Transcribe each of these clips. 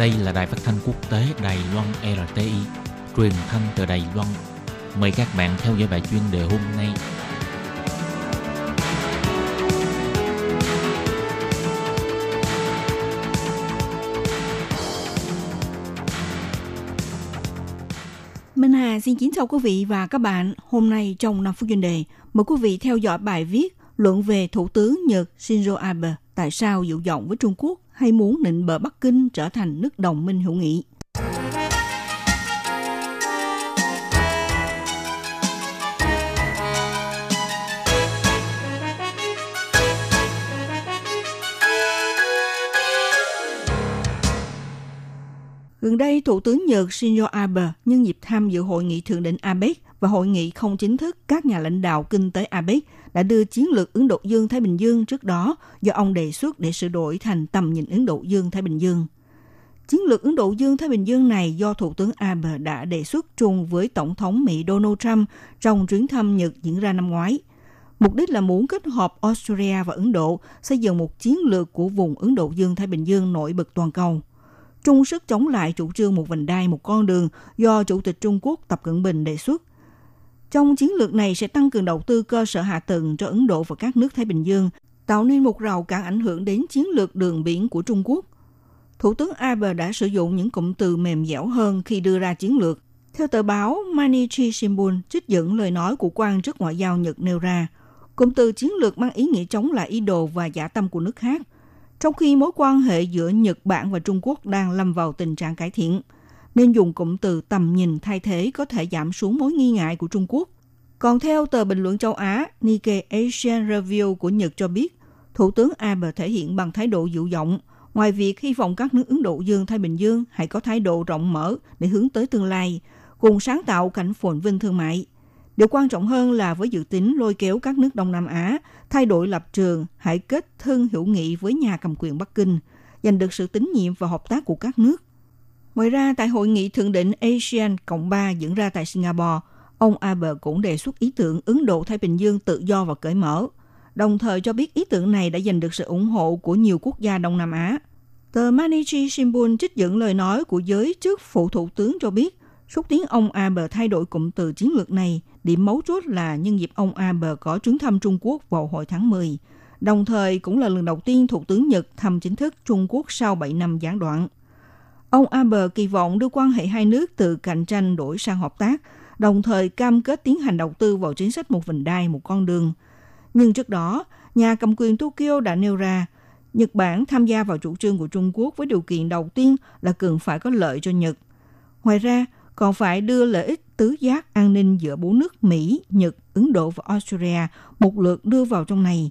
Đây là đài phát thanh quốc tế Đài Loan RTI, truyền thanh từ Đài Loan. Mời các bạn theo dõi bài chuyên đề hôm nay. Minh Hà xin kính chào quý vị và các bạn. Hôm nay trong 5 phút chuyên đề, mời quý vị theo dõi bài viết luận về Thủ tướng Nhật Shinzo Abe tại sao dịu giọng với Trung Quốc hay muốn nịnh bờ Bắc Kinh trở thành nước đồng minh hữu nghị. Gần đây, Thủ tướng Nhật Shinzo Abe nhân dịp tham dự hội nghị thượng đỉnh APEC và hội nghị không chính thức các nhà lãnh đạo kinh tế APEC đã đưa chiến lược Ấn Độ Dương-Thái Bình Dương trước đó do ông đề xuất để sửa đổi thành tầm nhìn Ấn Độ Dương-Thái Bình Dương. Chiến lược Ấn Độ Dương-Thái Bình Dương này do Thủ tướng Abe đã đề xuất chung với Tổng thống Mỹ Donald Trump trong chuyến thăm Nhật diễn ra năm ngoái. Mục đích là muốn kết hợp Australia và Ấn Độ xây dựng một chiến lược của vùng Ấn Độ Dương-Thái Bình Dương nổi bật toàn cầu. Trung sức chống lại chủ trương một vành đai một con đường do Chủ tịch Trung Quốc Tập Cận Bình đề xuất trong chiến lược này sẽ tăng cường đầu tư cơ sở hạ tầng cho Ấn Độ và các nước Thái Bình Dương, tạo nên một rào cản ảnh hưởng đến chiến lược đường biển của Trung Quốc. Thủ tướng Abe đã sử dụng những cụm từ mềm dẻo hơn khi đưa ra chiến lược. Theo tờ báo Manichi Shimbun, trích dẫn lời nói của quan chức ngoại giao Nhật nêu ra, cụm từ chiến lược mang ý nghĩa chống lại ý đồ và giả tâm của nước khác, trong khi mối quan hệ giữa Nhật Bản và Trung Quốc đang lâm vào tình trạng cải thiện – nên dùng cụm từ tầm nhìn thay thế có thể giảm xuống mối nghi ngại của Trung Quốc. Còn theo tờ bình luận châu Á Nikkei Asian Review của Nhật cho biết, Thủ tướng Abe thể hiện bằng thái độ dịu giọng, ngoài việc hy vọng các nước Ấn Độ Dương-Thái Bình Dương hãy có thái độ rộng mở để hướng tới tương lai, cùng sáng tạo cảnh phồn vinh thương mại. Điều quan trọng hơn là với dự tính lôi kéo các nước Đông Nam Á thay đổi lập trường, hãy kết thân hữu nghị với nhà cầm quyền Bắc Kinh, giành được sự tín nhiệm và hợp tác của các nước. Ngoài ra, tại hội nghị thượng đỉnh ASEAN Cộng 3 diễn ra tại Singapore, ông Abe cũng đề xuất ý tưởng Ấn Độ-Thái Bình Dương tự do và cởi mở, đồng thời cho biết ý tưởng này đã giành được sự ủng hộ của nhiều quốc gia Đông Nam Á. Tờ manichi Shimbun trích dẫn lời nói của giới chức phụ thủ tướng cho biết, xúc tiến ông Abe thay đổi cụm từ chiến lược này, điểm mấu chốt là nhân dịp ông Abe có chuyến thăm Trung Quốc vào hồi tháng 10, đồng thời cũng là lần đầu tiên Thủ tướng Nhật thăm chính thức Trung Quốc sau 7 năm gián đoạn. Ông Abe kỳ vọng đưa quan hệ hai nước từ cạnh tranh đổi sang hợp tác, đồng thời cam kết tiến hành đầu tư vào chính sách một vành đai, một con đường. Nhưng trước đó, nhà cầm quyền Tokyo đã nêu ra, Nhật Bản tham gia vào chủ trương của Trung Quốc với điều kiện đầu tiên là cần phải có lợi cho Nhật. Ngoài ra, còn phải đưa lợi ích tứ giác an ninh giữa bốn nước Mỹ, Nhật, Ấn Độ và Australia một lượt đưa vào trong này.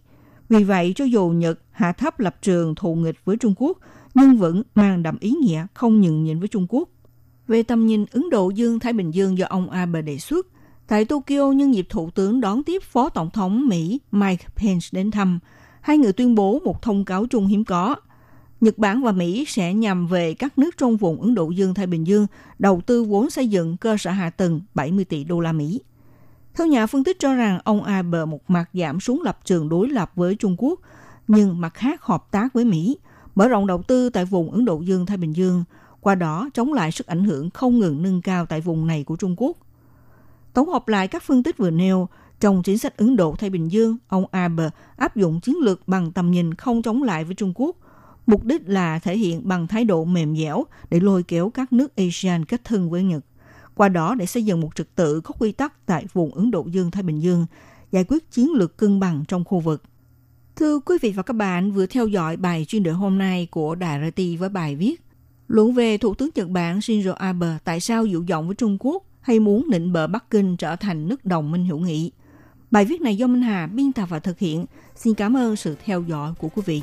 Vì vậy, cho dù Nhật hạ thấp lập trường thù nghịch với Trung Quốc, nhưng vẫn mang đậm ý nghĩa không nhường nhịn với Trung Quốc. Về tầm nhìn Ấn Độ Dương-Thái Bình Dương do ông Abe đề xuất, tại Tokyo nhân dịp Thủ tướng đón tiếp Phó Tổng thống Mỹ Mike Pence đến thăm, hai người tuyên bố một thông cáo chung hiếm có. Nhật Bản và Mỹ sẽ nhằm về các nước trong vùng Ấn Độ Dương-Thái Bình Dương đầu tư vốn xây dựng cơ sở hạ tầng 70 tỷ đô la Mỹ. Theo nhà phân tích cho rằng ông Abe một mặt giảm xuống lập trường đối lập với Trung Quốc, nhưng mặt khác hợp tác với Mỹ – mở rộng đầu tư tại vùng Ấn Độ Dương-Thái Bình Dương, qua đó chống lại sức ảnh hưởng không ngừng nâng cao tại vùng này của Trung Quốc. Tổng hợp lại các phân tích vừa nêu, trong chính sách Ấn Độ-Thái Bình Dương, ông Abe áp dụng chiến lược bằng tầm nhìn không chống lại với Trung Quốc. Mục đích là thể hiện bằng thái độ mềm dẻo để lôi kéo các nước ASEAN kết thân với Nhật. Qua đó để xây dựng một trật tự có quy tắc tại vùng Ấn Độ Dương-Thái Bình Dương, giải quyết chiến lược cân bằng trong khu vực. Thưa quý vị và các bạn, vừa theo dõi bài chuyên đề hôm nay của Đài RT với bài viết Luận về Thủ tướng Nhật Bản Shinzo Abe tại sao dịu giọng với Trung Quốc hay muốn nịnh bờ Bắc Kinh trở thành nước đồng minh hữu nghị. Bài viết này do Minh Hà biên tập và thực hiện. Xin cảm ơn sự theo dõi của quý vị.